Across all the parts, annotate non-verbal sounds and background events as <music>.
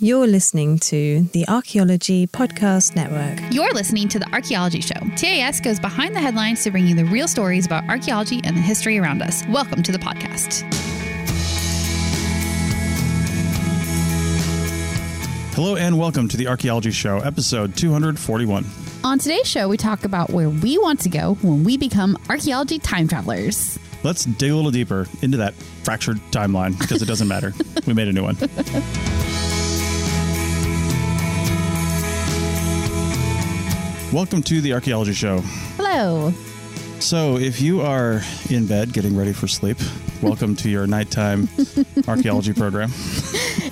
You're listening to the Archaeology Podcast Network. You're listening to The Archaeology Show. TAS goes behind the headlines to bring you the real stories about archaeology and the history around us. Welcome to the podcast. Hello and welcome to the Archaeology Show, episode 241. On today's show, we talk about where we want to go when we become archaeology time travelers. Let's dig a little deeper into that fractured timeline because it doesn't matter. <laughs> we made a new one. Welcome to the Archaeology Show. Hello. So, if you are in bed getting ready for sleep, welcome to your nighttime <laughs> archaeology program.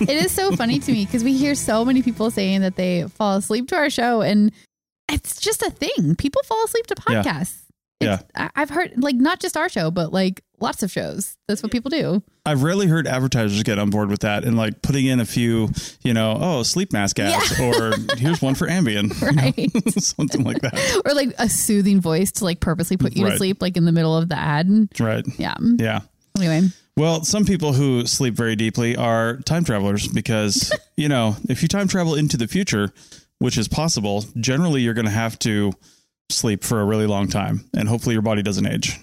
It is so funny to me because we hear so many people saying that they fall asleep to our show, and it's just a thing. People fall asleep to podcasts. Yeah. I- I've heard, like, not just our show, but like lots of shows. That's what people do. I've rarely heard advertisers get on board with that and like putting in a few, you know, oh, sleep mask ads or <laughs> here's one for Ambien, you know, <laughs> something like that. <laughs> or like a soothing voice to like purposely put you to sleep, like in the middle of the ad. Right. Yeah. Yeah. Anyway, Well, some people who sleep very deeply are time travelers because, you know, if you time travel into the future, which is possible, generally you're going to have to sleep for a really long time and hopefully your body doesn't age.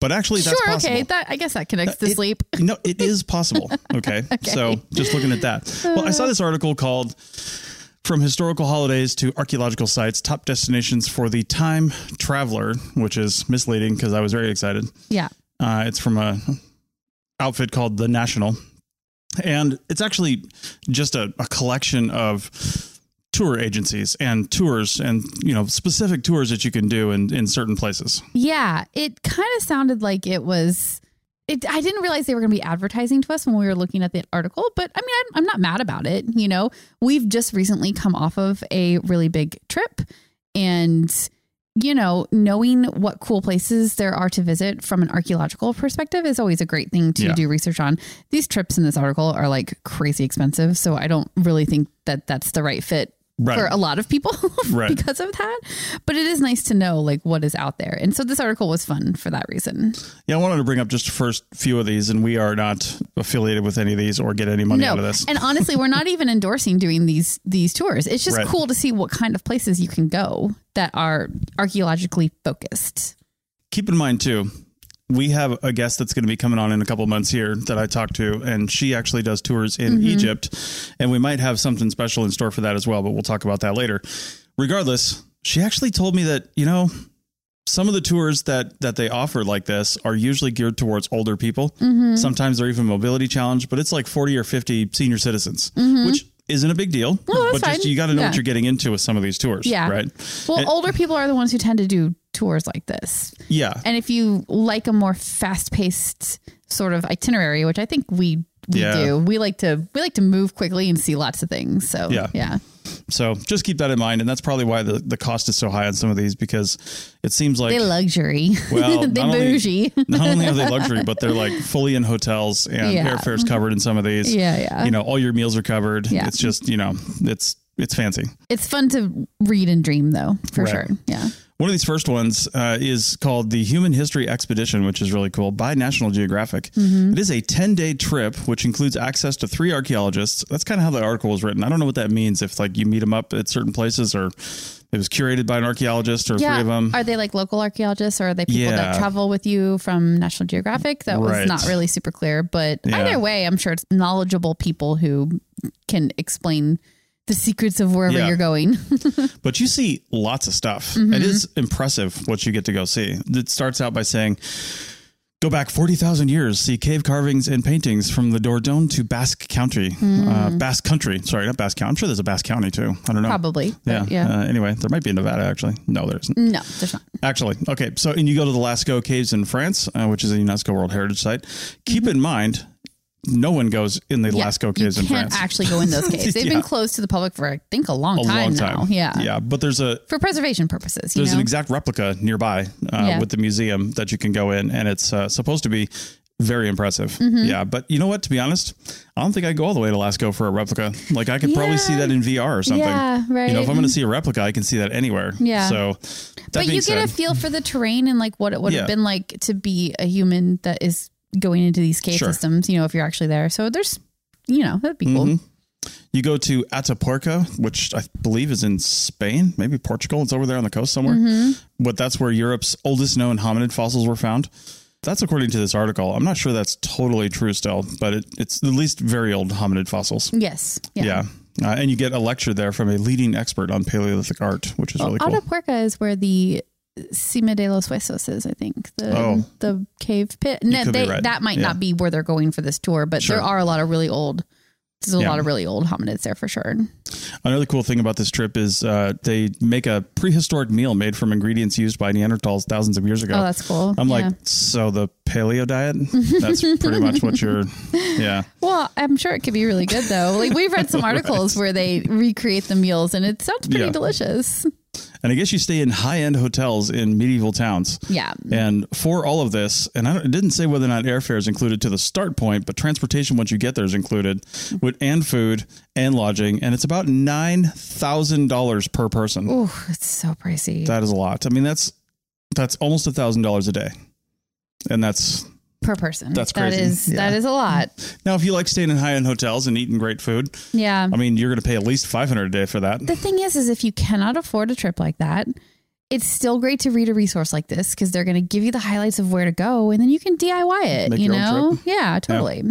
But actually, that's sure, possible. okay. That I guess that connects to It- sleep. No, it is possible. <laughs> Okay? So just looking at that. Well, I saw this article called From Historical Holidays to Archaeological Sites Top Destinations for the Time Traveler, which is misleading because I was very excited. Yeah. Uh, it's from a outfit called The National. And it's actually just a, a collection of tour agencies and tours and you know specific tours that you can do in, in certain places. Yeah. It kind of sounded like it was. It, I didn't realize they were going to be advertising to us when we were looking at the article, but I mean, I'm, I'm not mad about it. You know, we've just recently come off of a really big trip, and you know, knowing what cool places there are to visit from an archaeological perspective is always a great thing to Yeah. do research on. These trips in this article are like crazy expensive, so I don't really think that that's the right fit Right. for a lot of people <laughs> Right. because of that. But it is nice to know like what is out there. And so this article was fun for that reason. Yeah, I wanted to bring up just the first few of these, and we are not affiliated with any of these or get any money out of this. And honestly, we're not even endorsing doing these these tours. It's just Right. cool to see what kind of places you can go that are archaeologically focused. Keep in mind too, we have a guest that's going to be coming on in a couple of months here that I talked to, and she actually does tours in Mm-hmm. Egypt, and we might have something special in store for that as well. But we'll talk about that later. Regardless, she actually told me that you know some of the tours that that they offer like this are usually geared towards older people. Mm-hmm. Sometimes they're even mobility challenged, but it's like forty or fifty senior citizens, which isn't a big deal. Mm-hmm. No, but just you got to know Yeah. what you're getting into with some of these tours, Yeah. right? Well, And- older people are the ones who tend to do tours like this. Yeah, And if you like a more fast paced sort of itinerary, which I think we we Yeah. do, we like to we like to move quickly and see lots of things. So Yeah. yeah. So just keep that in mind, and that's probably why the, the cost is so high on some of these because it seems like They luxury. well, <laughs> they not only- bougie. not only are they luxury, but they're like fully in hotels and Yeah. airfares covered in some of these. Yeah, yeah. You know, all your meals are covered. Yeah. It's just you know, it's it's fancy. It's fun to read and dream, though, for Right. sure. Yeah. One of these first ones uh, is called the Human History Expedition, which is really cool by National Geographic. Mm-hmm. It is a 10 day trip, which includes access to three archaeologists. That's kind of how the article was written. I don't know what that means if like you meet them up at certain places or it was curated by an archaeologist or three of them. Are they like local archaeologists or are they people Yeah. that travel with you from National Geographic? That was not really super clear. But Yeah. either way, I'm sure it's knowledgeable people who can explain the secrets of wherever Yeah. you're going. <laughs> But you see lots of stuff. Mm-hmm. It is impressive what you get to go see. It starts out by saying, Go back 40,000 years, see cave carvings and paintings from the Dordogne to Basque County. Uh, Basque Country. Sorry, not Basque County. I'm sure there's a Basque County too. I don't know. Probably. Yeah. but yeah. Uh, anyway, there might be in Nevada, actually. No, there isn't. no, there's not. Actually, okay. So, and you go to the Lascaux Caves in France, uh, which is a UNESCO World Heritage Site. Keep in mind, no one goes in the Yeah, Lascaux you caves in can't France. actually go in those caves. <laughs> They've Yeah. been closed to the public for I think a long a time long time. now. Yeah, yeah. But there's a for preservation purposes. You there's know? an exact replica nearby uh, Yeah. with the museum that you can go in, and it's uh, supposed to be very impressive. Mm-hmm. Yeah, but you know what? To be honest, I don't think I'd go all the way to Lascaux for a replica. Like I could probably see that in VR or something. Yeah, right. You know, if I'm going to see a replica, I can see that anywhere. Yeah. So, but you get a feel for the terrain and like what it would Yeah. have been like to be a human that is going into these cave Sure. systems. You know, if you're actually there. So there's, you know, that'd be cool. Mhm. You go to Atapuerca, which I believe is in Spain, maybe Portugal. It's over there on the coast somewhere. Mm-hmm. But that's where Europe's oldest known hominid fossils were found. That's according to this article. I'm not sure that's totally true still, but it, it's at least very old hominid fossils. Yes. Yeah. Yeah. Uh, and you get a lecture there from a leading expert on Paleolithic art, which is Well, really cool. Atapuerca is where the Cima de los Huesos is, I think. The Oh. the cave pit. No, they, right. That might Yeah. not be where they're going for this tour, but Sure. there are a lot of really old. There's a Yeah. lot of really old hominids there for sure. Another cool thing about this trip is uh, they make a prehistoric meal made from ingredients used by Neanderthals thousands of years ago. Oh, that's cool. I'm Yeah. like, so the paleo diet? That's pretty much what you're, <laughs> yeah. Well, I'm sure it could be really good though. Like we've read some <laughs> articles where they recreate the meals and it sounds pretty delicious. And I guess you stay in high end hotels in medieval towns. Yeah. And for all of this, and I didn't say whether or not airfare is included to the start point, but transportation once you get there is included, with and food and lodging, and it's about nine thousand dollars per person. Oh, it's so pricey That is a lot. I mean, that's that's almost a thousand dollars a day, and that's per person. That's That crazy. is Yeah. that is a lot. now if you like staying in high end hotels and eating great food, Yeah. I mean, you're going to pay at least five hundred a day for that. the thing is, is if you cannot afford a trip like that, it's still great to read a resource like this because they're going to give you the highlights of where to go, and then you can DIY it. Make you know? Yeah, totally.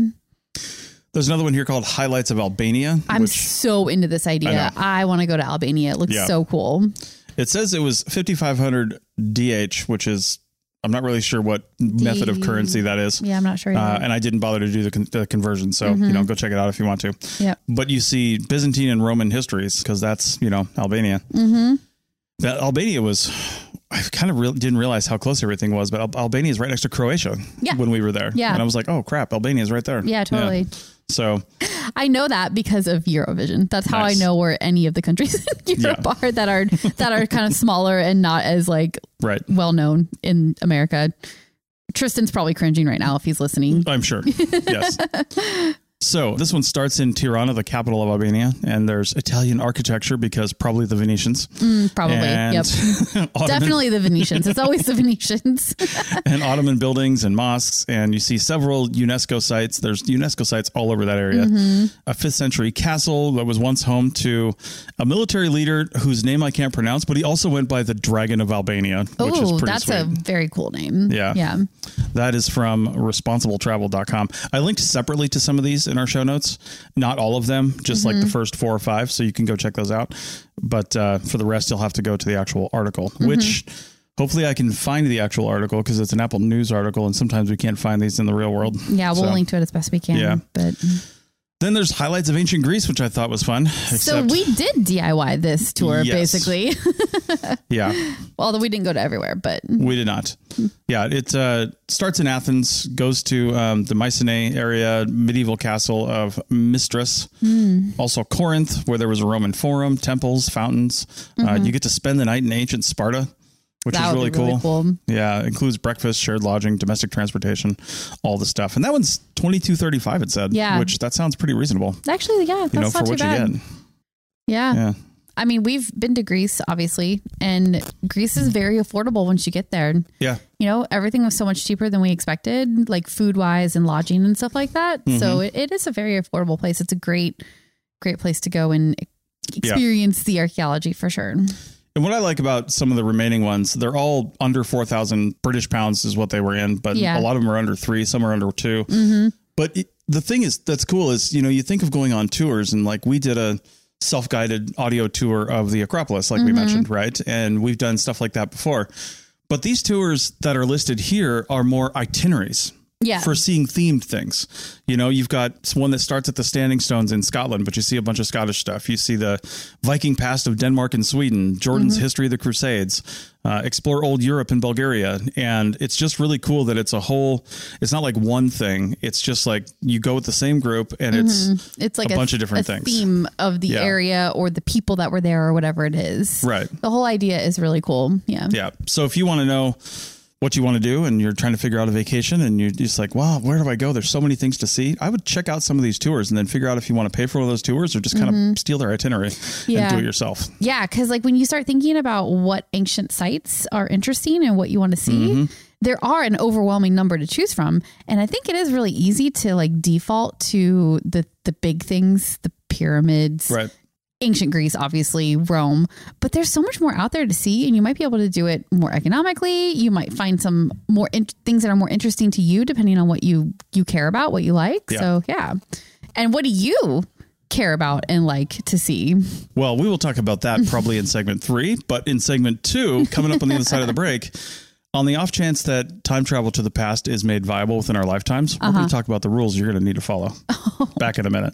There's another one here called Highlights of Albania, I'm which so into this idea. know. I, want to go to Albania. It looks Yeah. so cool. it says it was 5500 DH, which is I'm not really sure what method of currency that is. Yeah, I'm not sure. Uh, and I didn't bother to do the, con- the conversion, so Mm-hmm. you know, go check it out if you want to. Yep. But you see Byzantine and Roman histories because that's you know Albania. Mm-hmm. That Albania was, I kind of re- didn't realize how close everything was, but Al- Albania is right next to Croatia. Yeah. when we were there, Yeah. and I was like, oh crap, Albania is right there. Yeah, totally. So <laughs> I know that because of Eurovision. That's how Nice. I know where any of the countries <laughs> in Europe are that are that are kind of smaller and not as like right, well known in America. Tristan's probably cringing right now if he's listening. I'm sure. <laughs> yes. So this one starts in Tirana, the capital of Albania, and there's Italian architecture because probably the Venetians. Probably. And yep. <laughs> Ottoman, Definitely the Venetians. It's always the <laughs> Venetians. and Ottoman buildings and mosques, and you see several UNESCO sites. There's UNESCO sites all over that area. Mm-hmm. A fifth century castle that was once home to a military leader whose name I can't pronounce, but he also went by the Dragon of Albania, which is Oh, that's sweet. a very cool name. Yeah. Yeah. That is from responsibletravel.com. I linked separately to some of these in our show notes. Not all of them, just like Mm-hmm. the first four or five. So you can go check those out. But uh, for the rest, you'll have to go to the actual article, Mm-hmm. which hopefully I can find the actual article because it's an Apple News article. And sometimes we can't find these in the real world. Yeah, we'll So- link to it as best we can. Yeah. But Then there's highlights of ancient Greece, which I thought was fun. so we did DIY this tour Yes. basically. <laughs> yeah. Although we didn't go to everywhere, but We did not. Yeah, it uh, starts in Athens, goes to um, the Mycenae area, medieval castle of Mystras, Hmm. also Corinth, where there was a Roman forum, temples, fountains. Uh, you get to spend the night in ancient Sparta, which that is really, be really cool. cool. Yeah, includes breakfast, shared lodging, domestic transportation, all the stuff. And that one's twenty two thirty five. It said, Yeah. which that sounds pretty reasonable. Actually, yeah, that's You know, not for too what bad. you get. Yeah. Yeah, I mean, we've been to Greece, obviously, and Greece is very affordable once you get there. yeah. You know, everything was so much cheaper than we expected, like food wise and lodging and stuff like that. Mm-hmm. So it, it is a very affordable place. It's a great, great place to go and experience the archaeology for sure. And what I like about some of the remaining ones, they're all under 4,000 British pounds is what they were in, but Yeah. a lot of them are under three, some are under 2 mm-hmm. But it, the thing is, that's cool is, you know, you think of going on tours and like we did a self guided audio tour of the Acropolis, like we mm-hmm. mentioned, right? And we've done stuff like that before. But these tours that are listed here are more itineraries. Yeah. for seeing themed things. You know, you've got one that starts at the Standing Stones in Scotland, but you see a bunch of Scottish stuff. You see the Viking past of Denmark and Sweden, Jordan's Mm-hmm. history of the Crusades, uh, explore old Europe and Bulgaria, and it's just really cool that it's a whole. It's not like one thing. It's just like you go with the same group, and it's It's like a, bunch of different a things. theme of the Yeah. area or the people that were there or whatever it is. Right. The whole idea is really cool. Yeah. Yeah. So if you want to know what you want to do and you're trying to figure out a vacation and you're just like, wow, where do I go? There's so many things to see. I would check out some of these tours and then figure out if you want to pay for one of those tours or just kind of steal their itinerary and Mm-hmm. Do it yourself. Yeah, because like when you start thinking about what ancient sites are interesting and what you want to see, Mm-hmm. there are an overwhelming number to choose from, and I think it is really easy to like default to the the big things, the pyramids, Right. Ancient Greece, obviously Rome, but there's so much more out there to see, and you might be able to do it more economically. You might find some more in- things that are more interesting to you, depending on what you you care about, what you like. Yeah. So yeah, and what do you care about and like to see? Well, we will talk about that probably in segment three, but in segment two, coming up on the other side of the break, on the off chance that time travel to the past is made viable within our lifetimes, we're going to uh-huh. talk about the rules you're going to need to follow. <laughs> Back in a minute.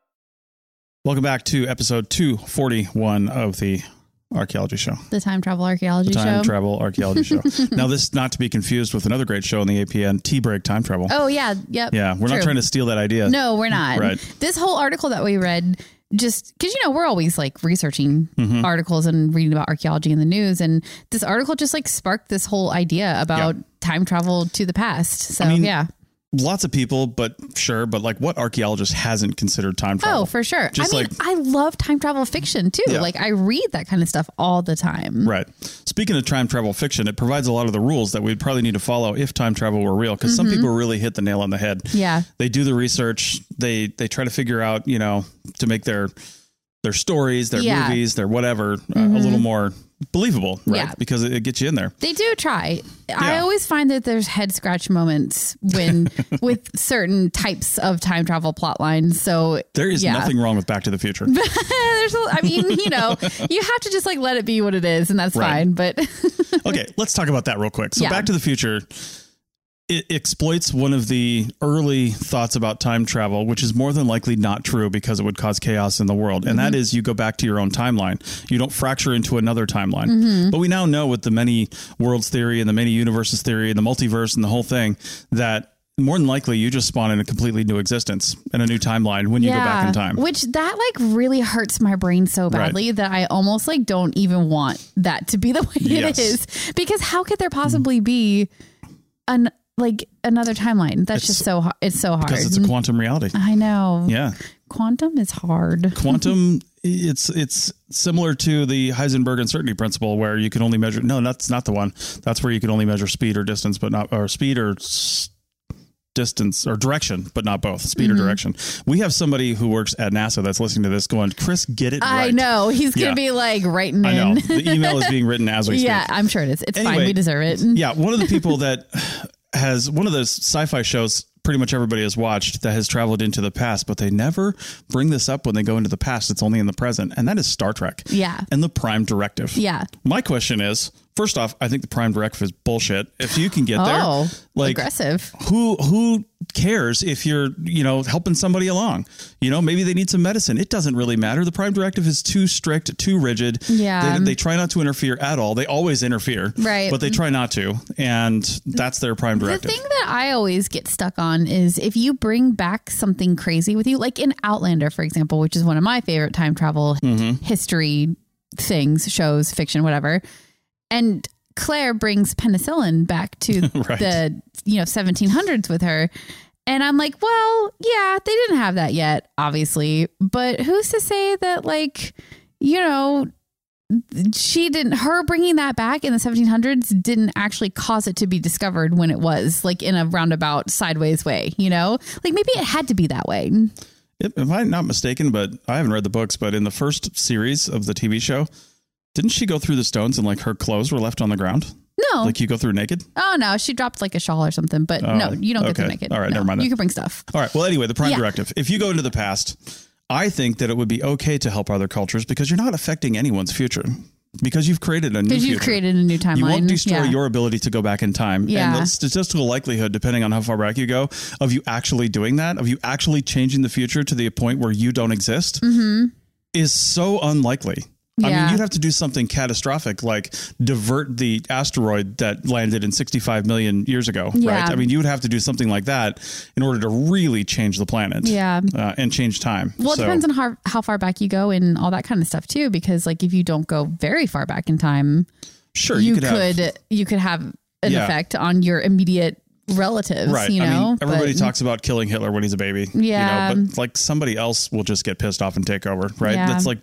Welcome back to episode 241 of the Archaeology Show. The time travel archaeology Show. Time show. Travel Archaeology Show. <laughs> now, this not to be confused with another great show on the APN, Tea Break Time Travel. oh yeah, yep. yeah, we're not trying to steal that idea. No, we're not. Right. This whole article that we read, just because you know we're always like researching Mm-hmm. articles and reading about archaeology in the news, and this article just like sparked this whole idea about Yeah. time travel to the past. So I mean, yeah. Lots of people, but sure, but like what archaeologist hasn't considered time travel? Oh, for sure. Just I mean, like- I love time travel fiction too. Yeah. Like I read that kind of stuff all the time. Right. Speaking of time travel fiction, it provides a lot of the rules that we'd probably need to follow if time travel were real. Because some people really hit the nail on the head. Mm-hmm. Yeah. They do the research. They they try to figure out, you know, to make their their stories, their Yeah. Mm-hmm. movies, their whatever uh, a little more believable, right? Yeah. Because it, it gets you in there. They do try. I always find that there's head scratch moments when <laughs> with certain types of time travel plot lines. So There is yeah. nothing wrong with Back to the Future. <laughs> there's a, I mean, you know, you have to just like let it be what it is, and that's Right. fine. But okay, let's talk about that real quick. So, Yeah. Back to the Future, it exploits one of the early thoughts about time travel, which is more than likely not true because it would cause chaos in the world. And Mm-hmm. that is you go back to your own timeline. You don't fracture into another timeline. Mm-hmm. But we now know with the many worlds theory and the many universes theory and the multiverse and the whole thing that more than likely you just spawn in a completely new existence and a new timeline when you go back in time. which that like really hurts my brain so badly that I almost like don't even want that to be the way Yes. it is because how could there possibly be an like another timeline? That's It's- just so hard. It's so hard. because it's a quantum reality. I know. Yeah. Quantum is hard. <laughs> quantum it's it's similar to the Heisenberg uncertainty principle where you can only measure no that's not the one that's where you can only measure speed or distance but not or speed or s- distance or direction but not both speed Mm-hmm. or direction we have somebody who works at NASA that's listening to this going Chris get it I know. He's gonna Yeah. be like writing I know in. the email is being written as we yeah, <laughs> speak Yeah, I'm sure it is. It's fine. We deserve it. yeah one of the people <laughs> that has one of those sci-fi shows pretty much everybody has watched that has traveled into the past, but they never bring this up when they go into the past. It's only in the present, and that is Star Trek. Yeah. And the Prime Directive. Yeah. My question is, first off, I think the Prime Directive is bullshit. If you can get Oh, there, like aggressive. who who cares if you're you know helping somebody along? You know, maybe they need some medicine. It doesn't really matter. The Prime Directive is too strict, too rigid. Yeah. they, they try not to interfere at all. They always interfere, Right. But they try not to, and that's their Prime Directive. The thing that I always get stuck on is if you bring back something crazy with you, like in Outlander, for example, which is one of my favorite time travel Mm-hmm. history things, shows, fiction, whatever. And Claire brings penicillin back to <laughs> Right. the you know 1700s with her. And I'm like, well, yeah, they didn't have that yet, obviously. But who's to say that, like, you know, she didn't her bringing that back in the 1700s didn't actually cause it to be discovered when it was like in a roundabout sideways way you know like maybe it had to be that way If, if I'm not mistaken, but I haven't read the books, but in the first series of the TV show, didn't she go through the stones and like her clothes were left on the ground? no Like you go through naked? oh no she dropped like a shawl or something but Oh, no you don't get okay. the naked All right, No, never mind you can bring stuff All right. Well, anyway, the Prime Yeah. Directive. If you go into the past, I think that it would be okay to help other cultures because you're not affecting anyone's future. Because you've created a new because you've created a new timeline You won't destroy Yeah. your ability to go back in time. Yeah. And the statistical likelihood, depending on how far back you go, of you actually doing that, of you actually changing the future to the point where you don't exist, mm-hmm. is so unlikely. I mean. You'd have to do something catastrophic like divert the asteroid that landed in 65 million years ago, Yeah. right? I mean, you would have to do something like that in order to really change the planet Yeah. uh, and change time. well it So- depends on how, how far back you go and all that kind of stuff too because like if you don't go very far back in time Sure, you, could, could, have- you could have an Yeah. effect on your immediate relatives Right. you know I mean, everybody But- talks about killing Hitler when he's a baby. Yeah. You know, but like somebody else will just get pissed off and take over, right? Yeah. That's like,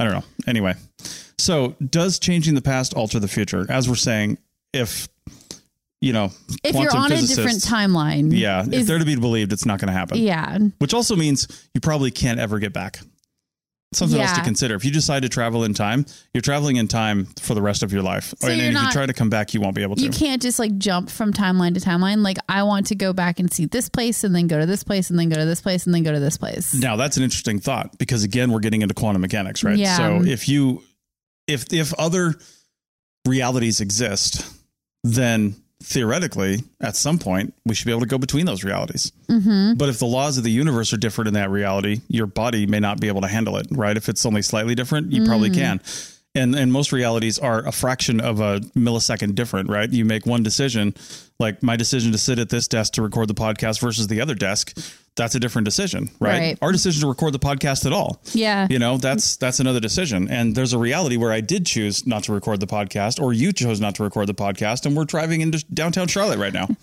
I don't know. Anyway, so does changing the past alter the future? As we're saying, if, you know, if you're on a different timeline Yeah. if is- they're to be believed, it's not going to happen. yeah Which also means you probably can't ever get back. Something else to consider. If you decide to travel in time, you're traveling in time for the rest of your life. So and you're if you try to come back, you won't be able to. you can't just like jump from timeline to timeline like i want to go back and see this place and then go to this place and then go to this place and then go to this place Now that's an interesting thought because again we're getting into quantum mechanics, right? Yeah. So if you if if other realities exist, then theoretically at some point we should be able to go between those realities. Mm-hmm. But if the laws of the universe are different in that reality, your body may not be able to handle it, right? If it's only slightly different, you probably can. And and most realities are a fraction of a millisecond different, right? You make one decision, like my decision to sit at this desk to record the podcast versus the other desk, that's a different decision, right? Right. Our decision to record the podcast at all. yeah You know, that's that's another decision. And there's a reality where I did choose not to record the podcast, or you chose not to record the podcast, and we're driving into downtown Charlotte right now. <laughs>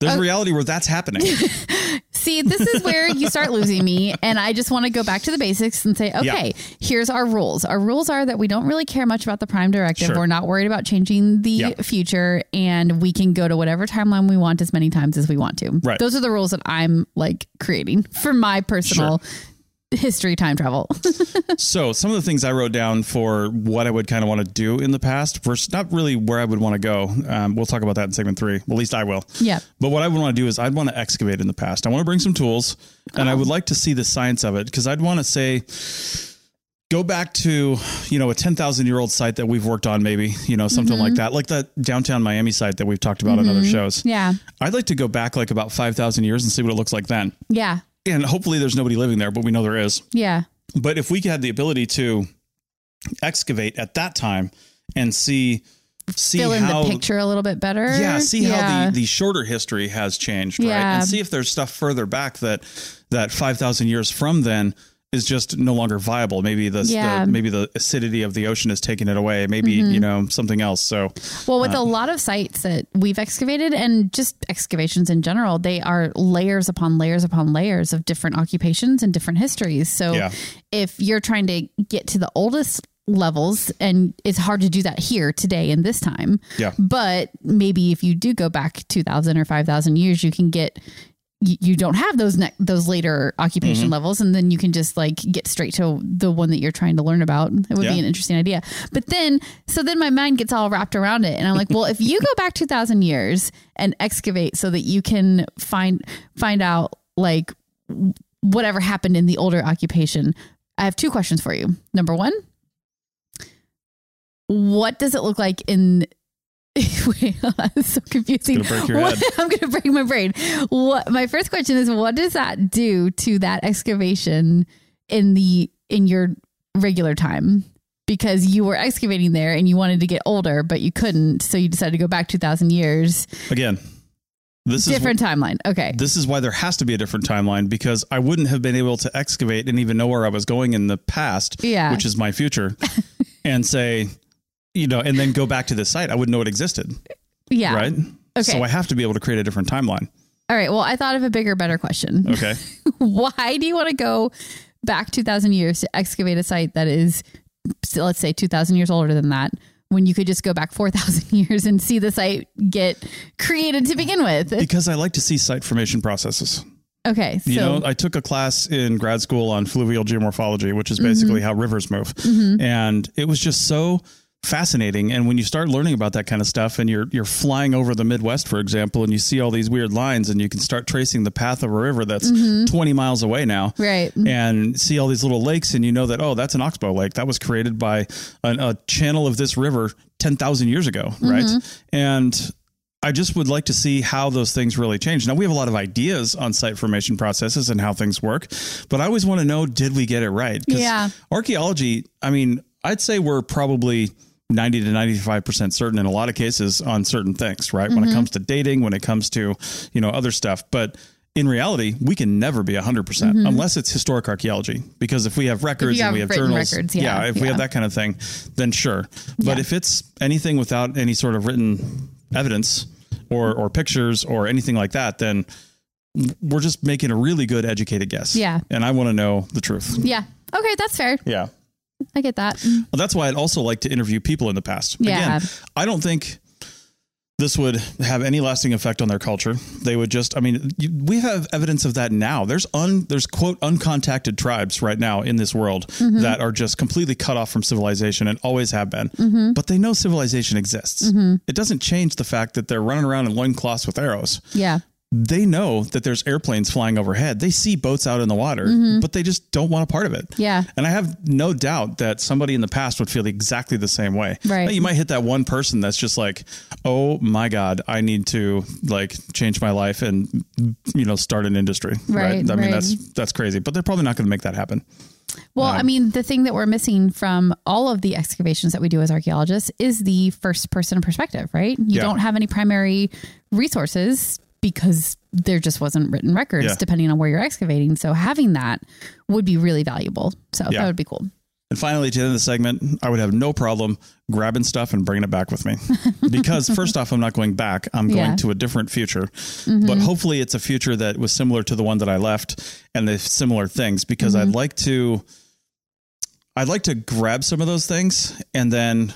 There's Uh, a reality where that's happening. <laughs> see this is where you start losing me and i just want to go back to the basics and say okay here's our rules our rules are that we don't really care much about the prime directive Sure. we're not worried about changing the Yeah. future and we can go to whatever timeline we want as many times as we want to Right. those are the rules that i'm like creating for my personal history time travel <laughs> So some of the things I wrote down for what I would kind of want to do in the past versus not really where I would want to go. Um, we'll talk about that in segment three. Well, at least I will. Yeah. But what I would want to do is I'd want to excavate in the past. I want to bring some tools and I would like to see the science of it because I'd want to say, go back to, you know, a 10,000 year old site that we've worked on, maybe, you know, something like that, like that downtown Miami site that we've talked about on other shows. yeah I'd like to go back like about 5,000 years and see what it looks like then. yeah And hopefully there's nobody living there, but we know there is. yeah But if we had the ability to excavate at that time and see see fill in how the picture a little bit better yeah, see how Yeah. the, the shorter history has changed, right? And see if there's stuff further back that that five thousand years from then is just no longer viable. Maybe the, Yeah. the maybe the acidity of the ocean is taking it away. Maybe Mm-hmm. you know something else. So Well, Uh, with a lot of sites that we've excavated and just excavations in general, they are layers upon layers upon layers of different occupations and different histories. So Yeah. if you're trying to get to the oldest levels and it's hard to do that here today in this time. Yeah. But maybe if you do go back 2000 or 5000 years, you can get you, you don't have those ne- those later occupation Mm-hmm. levels, and then you can just like get straight to the one that you're trying to learn about. It would Yeah. be an interesting idea. But then, so then my mind gets all wrapped around it, and I'm like, well, if you go back two thousand years and excavate so that you can find find out like whatever happened in the older occupation, I have two questions for you. Number one, what does it look like in <laughs> that's so confusing. It's gonna break your What- head. <laughs> I'm gonna break my brain. What my first question is what does that do to that excavation in the in your regular time? Because you were excavating there and you wanted to get older, but you couldn't, so you decided to go back two thousand years. Again, this is Different is timeline. Okay. this is why there has to be a different timeline because I wouldn't have been able to excavate and even know where I was going in the past, Yeah. which is my future, <laughs> and say, you know, and then go back to this site. I wouldn't know it existed, yeah. right? Okay. So I have to be able to create a different timeline. All right. Well, I thought of a bigger, better question. Okay. <laughs> Why do you want to go back 2,000 years to excavate a site that is, let's say, 2,000 years older than that? When you could just go back 4,000 <laughs> years and see the site get created to begin with. because I like to see site formation processes. Okay. So, You know, I took a class in grad school on fluvial geomorphology, which is basically Mm-hmm. how rivers move. And it was just so fascinating. And when you start learning about that kind of stuff and you're you're flying over the Midwest, for example, and you see all these weird lines and you can start tracing the path of a river that's 20 miles away now. Mm-hmm. Right. And see all these little lakes and you know that, oh, that's an oxbow lake. That was created by an, a channel of this river 10,000 years ago. Right. Mm-hmm. And I just would like to see how those things really change. Now we have a lot of ideas on site formation processes and how things work, but I always want to know did we get it right? Yeah. Archaeology, I mean, I'd say we're probably 90 to 95% certain in a lot of cases on certain things, right? When it Mm-hmm. comes to dating, when it comes to, you know, other stuff, but in reality, we can never be 100% unless it's historic archaeology. Because if we have records Mm-hmm. and we have have journals, records, yeah, if we have that kind of thing, then sure. But Yeah. if it's anything without any sort of written evidence or, or pictures or anything like that, then we're just making a really good educated guess. Yeah. And I want to know the truth. yeah. Okay. That's fair. Yeah. I get that. Well, that's why I'd also like to interview people in the past. Yeah. Again, I don't think this would have any lasting effect on their culture. They would just, I mean, you, we have evidence of that now. There's un, there's quote uncontacted tribes right now in this world Mm-hmm. that are just completely cut off from civilization and always have been. Mm-hmm. But they know civilization exists. It doesn't change the fact that they're running around in loincloths with arrows. Yeah. They know that there's airplanes flying overhead. They see boats out in the water, but they just don't want a part of it. Mm-hmm. Yeah. And I have no doubt that somebody in the past would feel exactly the same way. Right. Now, You might hit that one person that's just like, oh my God, I need to like change my life and, you know, start an industry. Right, I mean, right. that's, that's crazy, but they're probably not going to make that happen. Well, I mean, the thing that we're missing from all of the excavations that we do as archaeologists is the first person perspective, right? You Yeah. don't have any primary resources because there just wasn't written records Yeah. depending on where you're excavating. So having that would be really valuable. So Yeah. that would be cool. And finally, to the end of the segment, I would have no problem grabbing stuff and bringing it back with me. <laughs> Because first off, I'm not going back. I'm going Yeah. Mm-hmm. to a different future. But hopefully it's a future that was similar to the one that I left and the similar things because Mm-hmm. I'd like to I'd like to grab some of those things and then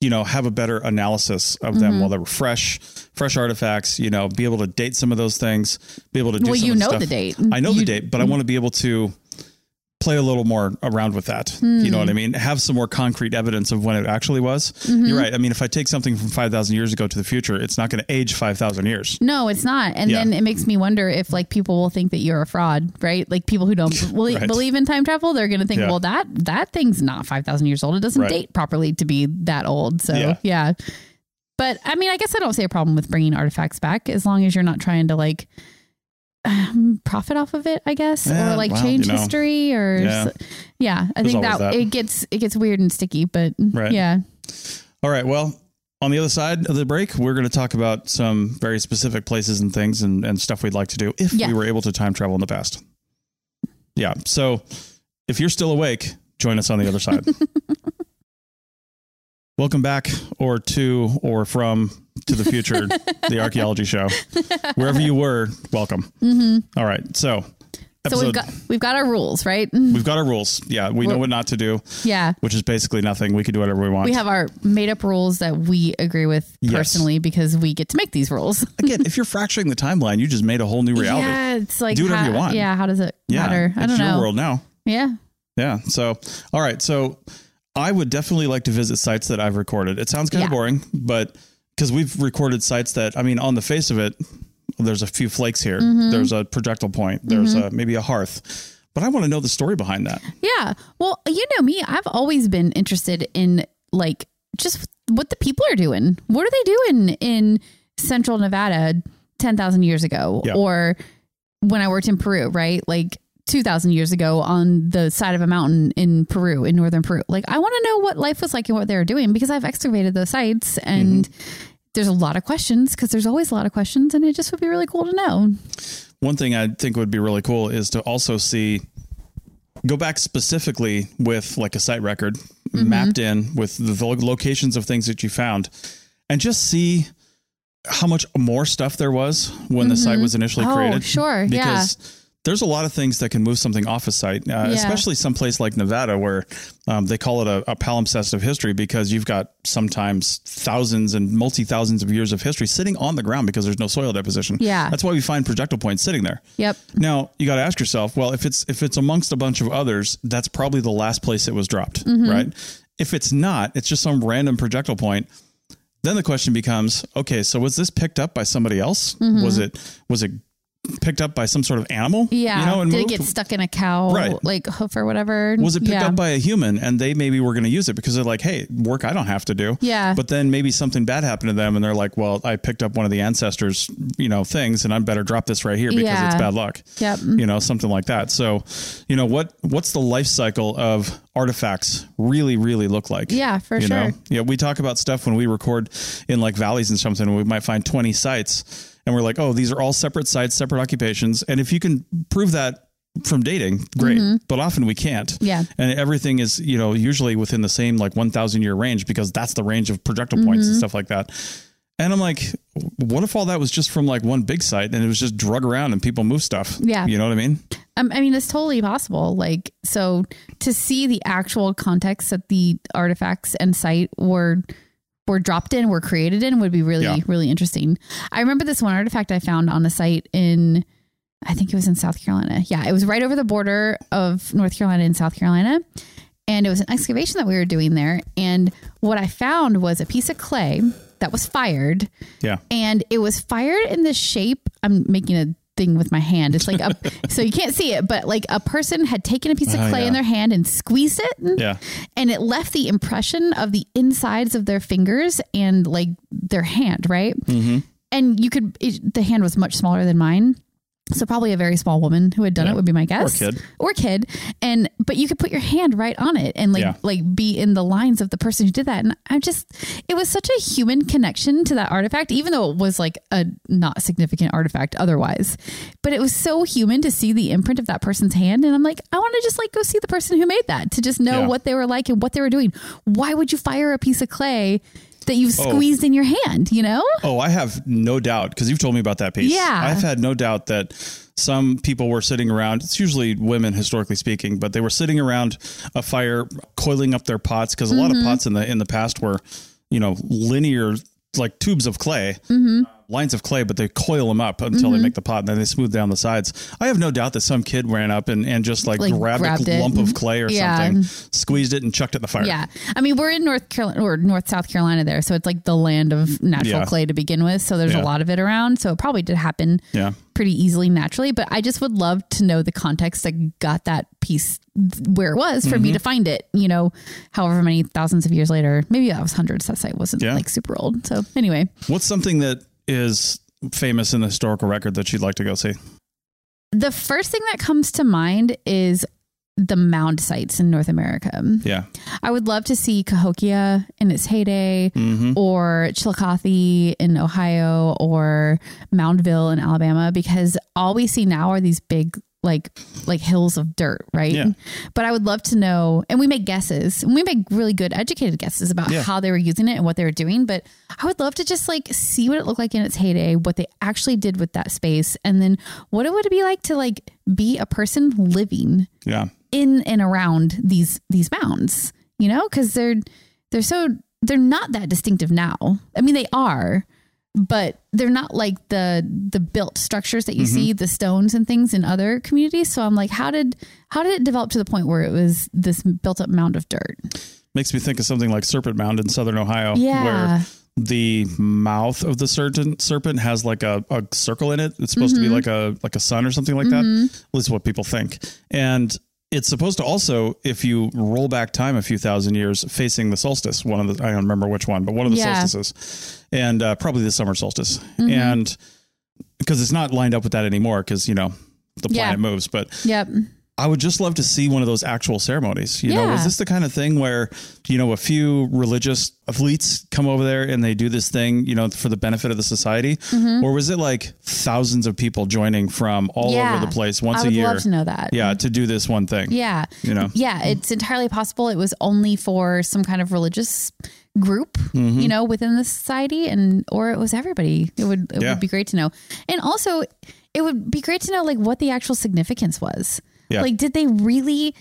you know have a better analysis of Mm-hmm. them while they were fresh fresh artifacts you know be able to date some of those things be able to do Well, some you the know stuff. the date. I know You- the date but I want to be able to play a little more around with that. You know what I hmm. mean? Have some more concrete evidence of when it actually was. You're mm-hmm. right. I mean, if I take something from 5,000 years ago to the future, it's not going to age 5,000 years. No, it's not. And Yeah. then it makes me wonder if like people will think that you're a fraud, right? Like people who don't <laughs> believe, Right. believe in time travel, they're going to think, Yeah. well, that that thing's not 5,000 years old. It doesn't Right. date properly to be that old. So, Yeah. yeah. But I mean, I guess I don't see a problem with bringing artifacts back as long as you're not trying to like um, profit off of it, I guess, Yeah, or like change you know. history or Yeah. s- yeah. I There's think that, that. it gets it gets weird and sticky, but Right. yeah. All right. Well, on the other side of the break, we're going to talk about some very specific places and things and, and stuff we'd like to do if Yeah. we were able to time travel in the past. Yeah. So if you're still awake, join us on the other side. <laughs> Welcome back, or to, or from to the future, the <laughs> archaeology show. Wherever you were, welcome. Mm-hmm. All right. So, So we've got we've got our rules, right? We've got our rules. Yeah, we know We're- what not to do, Yeah. which is basically nothing. We can do whatever we want. We have our made up rules that we agree with Yes. personally because we get to make these rules. <laughs> Again, if you're fracturing the timeline, you just made a whole new reality. Yeah, it's like Do whatever how, you want. Yeah, how does it Yeah, matter? I it's don't your know. world now. Yeah. Yeah. So, all right. So, I would definitely like to visit sites that I've recorded. It sounds kind Yeah. of boring, but because we've recorded sites that, I mean, on the face of it, there's a few flakes here. Mm-hmm. There's a projectile point. There's a, maybe a hearth. But I want to know the story behind that. Yeah. Well, you know me, I've always been interested in like just what the people are doing. What are they doing in central Nevada 10,000 years ago? Yeah. Or when I worked in Peru, right? Like 2,000 years ago on the side of a mountain in Peru, in northern Peru. Like, I want to know what life was like and what they were doing because I've excavated those sites and there's a lot of questions because there's always a lot of questions and it just would be really cool to know. One thing I think would be really cool is to also see, go back specifically with like a site record Mm-hmm. mapped in with the, locations of things that you found and just see how much more stuff there was when the site was initially Oh, created. sure, yeah. There's a lot of things that can move something off a site, uh, especially someplace like Nevada where um, they call it a, a palimpsest of history because you've got sometimes thousands and multi thousands of years of history sitting on the ground because there's no soil deposition. Yeah. That's why we find projectile points sitting there. Yep. Now you got to ask yourself, well, if it's if it's amongst a bunch of others, that's probably the last place it was dropped, Mm-hmm. right? If it's not, it's just some random projectile point. Then the question becomes, okay, so was this picked up by somebody else? Was it was it picked up by some sort of animal? Yeah. you know, and Did it get stuck in a cow Right. like hoof or whatever? was it picked yeah. up by a human and they maybe were going to use it because they're like, hey, work I don't have to do. Yeah. But then maybe something bad happened to them and they're like, well, I picked up one of the ancestors, you know, things and I better drop this right here because Yeah. it's bad luck. Yep. You know, something like that. So, you know, what what's the life cycle of artifacts really, really look like? Yeah, for you Know? sure. Yeah, we talk about stuff when we record in like valleys and something, we might find 20 sites and we're like, oh, these are all separate sites, separate occupations. And if you can prove that from dating, great. But often we can't. Mm-hmm. Yeah. And everything is, you know, usually within the same like 1,000 year range because that's the range of projectile points Mm-hmm. and stuff like that. And I'm like, what if all that was just from like one big site and it was just drug around and people move stuff? Yeah. You know what I mean? Um, I mean, it's totally possible. Like, so to see the actual context that the artifacts and site were were dropped in, were created in, would be really, Yeah. really interesting. I remember this one artifact I found on a site in, I think it was in South Carolina. Yeah, it was right over the border of North Carolina and South Carolina. And it was an excavation that we were doing there. And what I found was a piece of clay that was fired Yeah. and it was fired in the shape i'm making a thing with my hand it's like a <laughs> so you can't see it but like a person had taken a piece of Oh, clay yeah. in their hand and squeezed it Yeah. and it left the impression of the insides of their fingers and like their hand right Mm-hmm. and you could it, the hand was much smaller than mine so probably a very small woman who had done Yeah. it would be my guess or kid. or kid and but you could put your hand right on it and like Yeah. like be in the lines of the person who did that and i'm just it was such a human connection to that artifact even though it was like a not significant artifact otherwise but it was so human to see the imprint of that person's hand and i'm like i want to just like go see the person who made that to just know Yeah. what they were like and what they were doing why would you fire a piece of clay that you've Oh. squeezed in your hand you know Oh, I have no doubt because you've told me about that piece. Yeah. I've had no doubt that some people were sitting around. It's usually women, historically speaking, but they were sitting around a fire, coiling up their pots because a lot Mm-hmm. of pots in the in the past were, you know, linear like tubes of clay, Mm-hmm. Lines of clay, but they coil them up until they make the pot and then they smooth down the sides. I have no doubt that some kid ran up and, and just like, Like, grabbed, grabbed a it. lump of clay or Yeah. something, squeezed it and chucked it in the fire. Yeah. I mean, we're in North Carolina or North South Carolina there. So it's like the land of natural Yeah. clay to begin with. So there's Yeah. a lot of it around. So it probably did happen Yeah. pretty easily naturally. But I just would love to know the context that got that piece where it was for Mm-hmm. me to find it, you know, however many thousands of years later. Maybe that was hundreds. That site wasn't like super old. So anyway, What's something that is famous in the historical record that you'd like to go see? the first thing that comes to mind is the mound sites in North America. Yeah. I would love to see Cahokia in its heyday, mm-hmm. or Chillicothe in Ohio, or Moundville in Alabama, because all we see now are these big like like hills of dirt, right? Yeah. But I would love to know, and we make guesses, and we make really good educated guesses about Yeah. how they were using it and what they were doing. But I would love to just like see what it looked like in its heyday, what they actually did with that space, and then what it would be like to like be a person living Yeah. in and around these these mounds you know because they're they're so they're not that distinctive now i mean they are but they're not like the the built structures that you see the stones and things in other communities so i'm like how did how did it develop to the point where it was this built up mound of dirt Makes me think of something like Serpent Mound in southern Ohio, Yeah. where the mouth of the serpent serpent has like a, a circle in it. It's supposed Mm-hmm. to be like a like a sun or something like that. At least what people think. And it's supposed to also, if you roll back time a few thousand years, facing the solstice. One of the I don't remember which one, but one of the Yeah. solstices, and uh, probably the summer solstice. Mm-hmm. And because it's not lined up with that anymore, because you know the Yeah. planet moves, but yep I would just love to see one of those actual ceremonies. You know, Yeah. was this the kind of thing where, you know, a few religious elites come over there and they do this thing, you know, for the benefit of the society? Or was it like thousands of people joining from all Mm-hmm. Yeah. over the place once I a would year? love to know that. Yeah, to do this one thing. Yeah. You know? Yeah, it's entirely possible it was only for some kind of religious group, Mm-hmm. you know, within the society and or it was everybody. It would it Yeah. would be great to know. And also it would be great to know like what the actual significance was. Yeah. Like did they really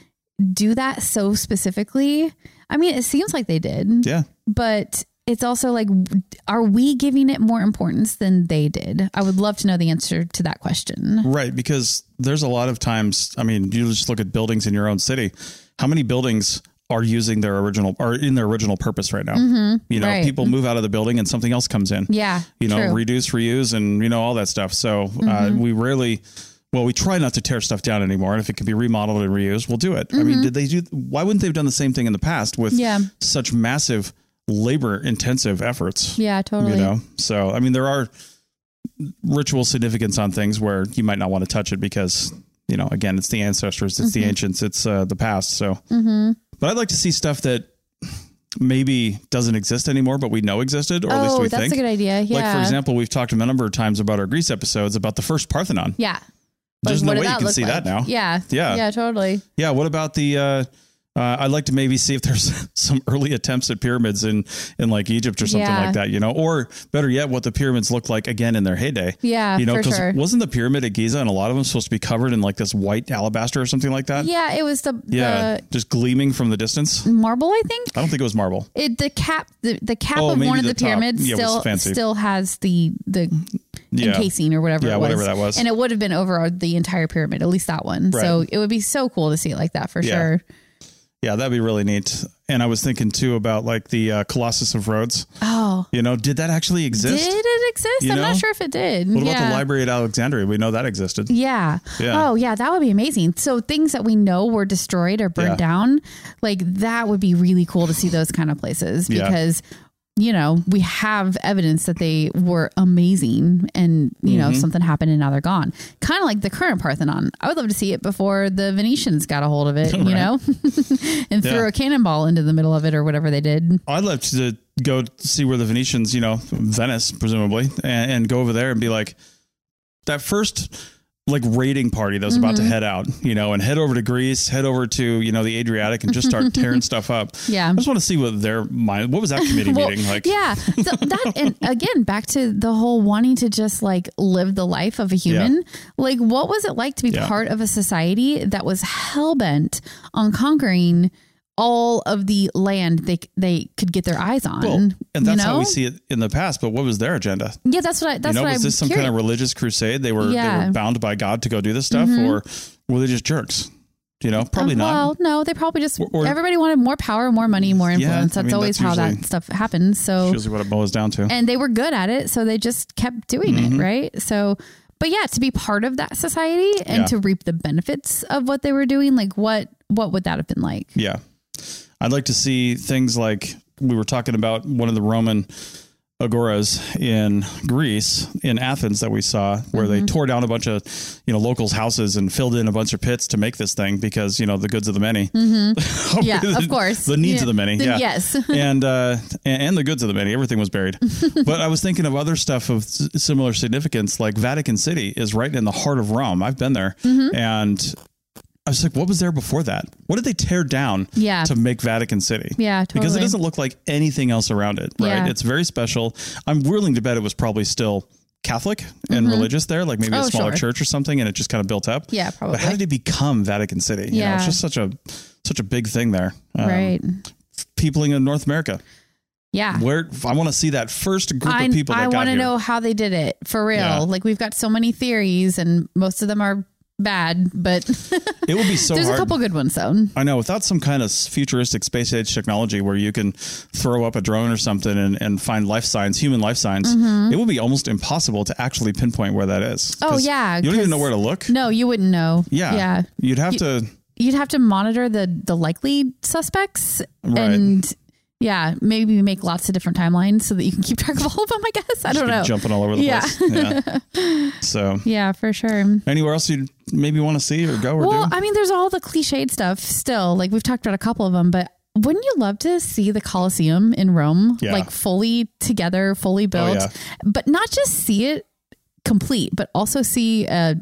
do that so specifically? I mean, it seems like they did. Yeah. But it's also like are we giving it more importance than they did? I would love to know the answer to that question. Right. Because there's a lot of times, I mean, you just look at buildings in your own city. How many buildings are using their original or in their original purpose right now? You know, Mm-hmm. right. people move out of the building and something else comes in. Yeah. you know, true. Mm-hmm. reduce, reuse, and you know all that stuff. So uh, we rarely, well, we try not to tear stuff down anymore. And if it can be remodeled and reused, we'll do it. I mean, did they do? Why wouldn't they have done the same thing in the past with Mm-hmm. Yeah. such massive labor intensive efforts? yeah, totally. You know, so I mean, there are ritual significance on things where you might not want to touch it because you know, again, it's the ancestors, it's the Mm-hmm. ancients, it's uh, the past. So, but I'd like to see stuff that maybe doesn't exist anymore, but we know existed, or at least oh, we that's think. That's a good idea. Yeah. Like for example, we've talked a number of times about our Greece episodes about the first Parthenon. Yeah. There's Like, no way you can see like? that now. Yeah. Yeah. Yeah, totally. Yeah. What about the? Uh, uh, I'd like to maybe see if there's <laughs> some early attempts at pyramids in in like Egypt or something Yeah. like that. You know, or better yet, what the pyramids looked like again in their heyday. Yeah, You know, because sure. wasn't the pyramid at Giza and a lot of them supposed to be covered in like this white alabaster or something like that? Yeah, it was the, Yeah, just gleaming from the distance. marble, I think. I don't think it was marble. It the cap the, the cap Oh, of one of the the, pyramids Yeah, still still has the the Yeah. encasing or whatever Yeah, it was. whatever that was. And it would have been over the entire pyramid, at least that one. So it would be so cool to see it like that for Yeah. sure. Yeah, that'd be really neat. And I was thinking too about like the uh, Colossus of Rhodes. Oh. You know, did that actually exist? Did it exist? You I'm know? not sure if it did. What yeah. about the library at Alexandria? We know that existed. Yeah. Yeah. Oh, yeah. That would be amazing. So things that we know were destroyed or burned Yeah. down, like that would be really cool to see those kind of places because, you know, we have evidence that they were amazing and, you know, Mm-hmm. something happened and now they're gone. Kind of like the current Parthenon. I would love to see it before the Venetians got a hold of it, <laughs> you know, <laughs> and Yeah. threw a cannonball into the middle of it or whatever they did. I'd love to go see where the Venetians, you know, Venice presumably, and, and go over there and be like that first like raiding party that was about to Mm-hmm. head out, you know, and head over to Greece, head over to you know the Adriatic, and just start <laughs> tearing stuff up. Yeah. I just want to see what their mind. What was that committee Well, meeting like? Yeah. So <laughs> that and again back to the whole wanting to just like live the life of a human. Like what was it like to be Yeah. part of a society that was hell bent on conquering all of the land they they could get their eyes on? Well, and that's you know? how we see it in the past. But what was their agenda? Yeah, that's what I that's you know, what was I'm this some curious. kind of religious crusade? They were they Yeah. Mm-hmm. were bound by God to go do this stuff, or were they just jerks? You know, probably Uh, not. Well, no, they probably just Or- or- everybody wanted more power, more money, more influence. I that's mean, always that's how that stuff happens. So Usually what it boils down to. and they were good at it so they just kept doing Mm-hmm. it right so but yeah to be part of that society and Yeah. to reap the benefits of what they were doing like what what would that have been like Yeah. I'd like to see things like we were talking about one of the Roman agoras in Greece, in Athens, that we saw, where Mm-hmm. they tore down a bunch of, you know, locals' houses and filled in a bunch of pits to make this thing because you know the goods of the many. Mm-hmm. <laughs> Yeah, of course. the needs Yeah. of the many. The- yeah. yes. <laughs> and uh, and and the goods of the many. Everything was buried. <laughs> but I was thinking of other stuff of s- similar significance, like Vatican City is right in the heart of Rome. I've been there, Mm-hmm. and I was like, what was there before that? What did they tear down Yeah. to make Vatican City? Yeah, totally. Because it doesn't look like anything else around it, right? Yeah. It's very special. I'm willing to bet it was probably still Catholic and religious there, like maybe a Oh, smaller sure. church or something, and it just kind of built up. Yeah, probably. But how did it become Vatican City? You know, Yeah. it's just such a such a big thing there. Um, right. Peopling in North America. Yeah. Where I want to see that first group I, of people that I want to know how they did it for real. Yeah. Like we've got so many theories, and most of them are bad, but It would be <laughs> so there's hard. a couple good ones though. I know without some kind of futuristic space age technology where you can throw up a drone or something and, and find life signs, human life signs, it would be almost impossible to actually pinpoint where that is. Mm-hmm. Oh, yeah, you don't even know where to look. No, you wouldn't know. Yeah, Yeah. You'd have You- to. You'd have to monitor the the likely suspects Right. and yeah, maybe make lots of different timelines so that you can keep track of all of them. I guess I don't know. Jumping all over the Yeah. place. Yeah. <laughs> so, Yeah, for sure. anywhere else you maybe want to see or go or Well, do? I mean, there's all the cliched stuff still. Like we've talked about a couple of them, but wouldn't you love to see the Colosseum in Rome, Yeah. like fully together, fully oh, built, yeah. but not just see it complete, but also see a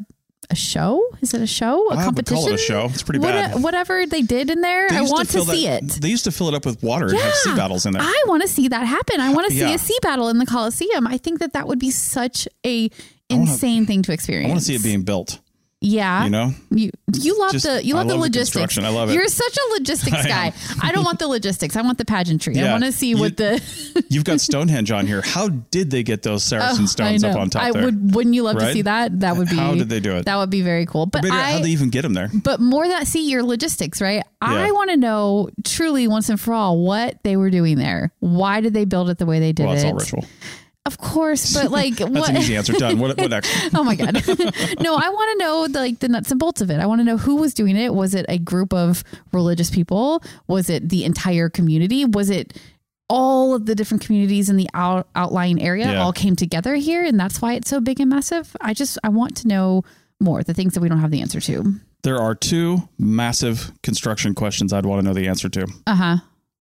a show? Is it a show? A I would competition? call it a show. It's pretty What- bad. whatever they did in there, I want to, fill see that- it. They used to fill it up with water and have sea battles in there. I want to see that happen. I want to see Yeah. a sea battle in the Colosseum. I think that that would be such a insane thing to experience. I want to see it being built. Yeah, You know, you you love Just- the you love the love the logistics. construction. I love it. You're such a logistics <laughs> guy. I don't want the logistics. I want the pageantry. I want to see You- what the <laughs> you've got <laughs> Stonehenge on here. How did they get those sarsen Oh, stones up on top I there? would. Wouldn't you love to see that? That would be. How did they do it? That would be very cool. But I. how did they even get them there? but more that see your logistics, right? I want to know truly once and for all what they were doing there. Why did they build it the way they did Well, it's it? all ritual. Of course, but <laughs> like That's what? an easy answer. Done. What, what next? <laughs> oh my god <laughs> no i want to know the, like the nuts and bolts of it i want to know who was doing it was it a group of religious people was it the entire community was it all of the different communities in the out, outlying area Yeah. all came together here and that's why it's so big and massive i just i want to know more the things that we don't have the answer to There are two massive construction questions I'd want to know the answer to uh-huh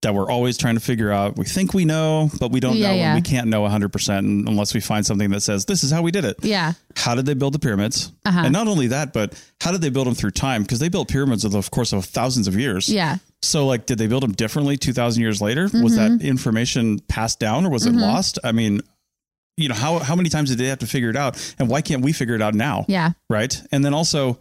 that we're always trying to figure out. We think we know, but we don't Yeah, know, yeah. and we can't know 100% unless we find something that says, this is how we did it. yeah How did they build the pyramids? Uh-huh. And not only that, but how did they build them through time? Because they built pyramids over the course of thousands of years. yeah So, like, did they build them differently 2,000 years later? Was Mm-hmm. that information passed down or was it lost? I mean, you know, how, how many times did they have to figure it out? And why can't we figure it out now? yeah Right. And then also,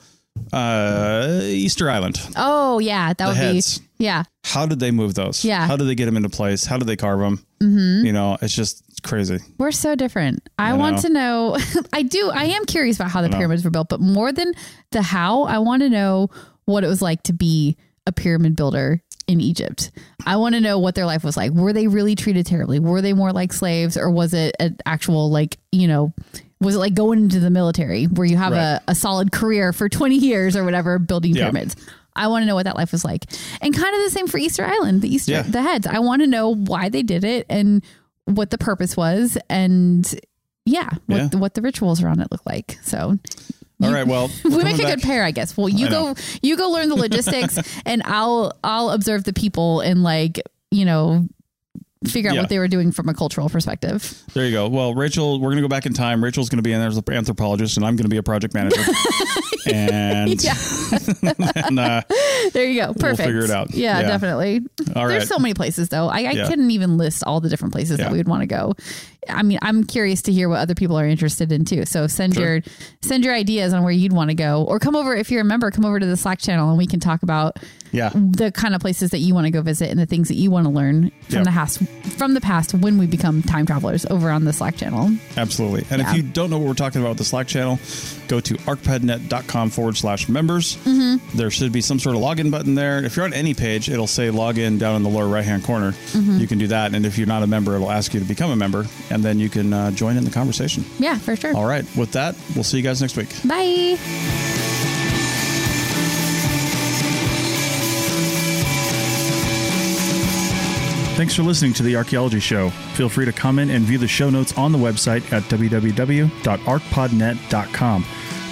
uh, Easter Island. oh yeah that The would heads. be yeah How did they move those? Yeah. How did they get them into place? How did they carve them? Mm-hmm. You know, it's just crazy. We're so different. I, I want know. to know. <laughs> I do. I am curious about how the pyramids were built, but more than the how, I want to know what it was like to be a pyramid builder in Egypt. I want to know what their life was like. Were they really treated terribly? Were they more like slaves, or was it an actual like you know? Was it like going into the military where you have Right. a, a solid career for 20 years or whatever building Yeah. pyramids? I want to know what that life was like. And kind of the same for Easter Island, the Easter Yeah. the heads. I want to know why they did it and what the purpose was and yeah, what Yeah. what the rituals around it look like. So All right. Well, we make a coming good pair, I guess. Well, you I go know. you go learn the logistics <laughs> and I'll I'll observe the people and like, you know, figure out Yeah. what they were doing from a cultural perspective. There you go. Well, Rachel, we're going to go back in time. Rachel's going to be in there as an anthropologist, and I'm going to be a project manager. <laughs> and <laughs> Yeah. and, uh, There you go. Perfect. figure it out. Yeah, Yeah. definitely. All There's right. so many places though. I, I Yeah. couldn't even list all the different places that we would want to go. I mean, I'm curious to hear what other people are interested in too. So send Sure. your send your ideas on where you'd want to go, or come over if you're a member. Come over to the Slack channel and we can talk about yeah. the kind of places that you want to go visit and the things that you want to learn from Yep. the past from the past when we become time travelers over on the Slack channel. Absolutely. And Yeah. if you don't know what we're talking about with the Slack channel, go to archpodnet.com forward slash members. Mm-hmm. There should be some sort of login button there. If you're on any page, it'll say login down in the lower right hand corner. Mm-hmm. You can do that. And if you're not a member, it'll ask you to become a member, and then you can uh, join in the conversation. Yeah, for sure. All right. With that, we'll see you guys next week. Bye. Thanks for listening to the Archaeology Show. Feel free to comment and view the show notes on the website at www.archpodnet.com.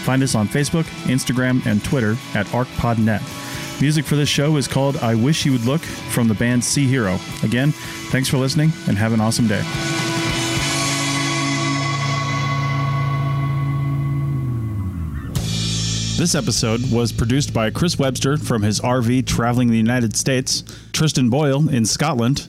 Find us on Facebook, Instagram, and Twitter at ArchPodNet. Music for this show is called I Wish You Would Look from the band Sea Hero. Again, thanks for listening and have an awesome day. This episode was produced by Chris Webster from his RV traveling the United States, Tristan Boyle in Scotland,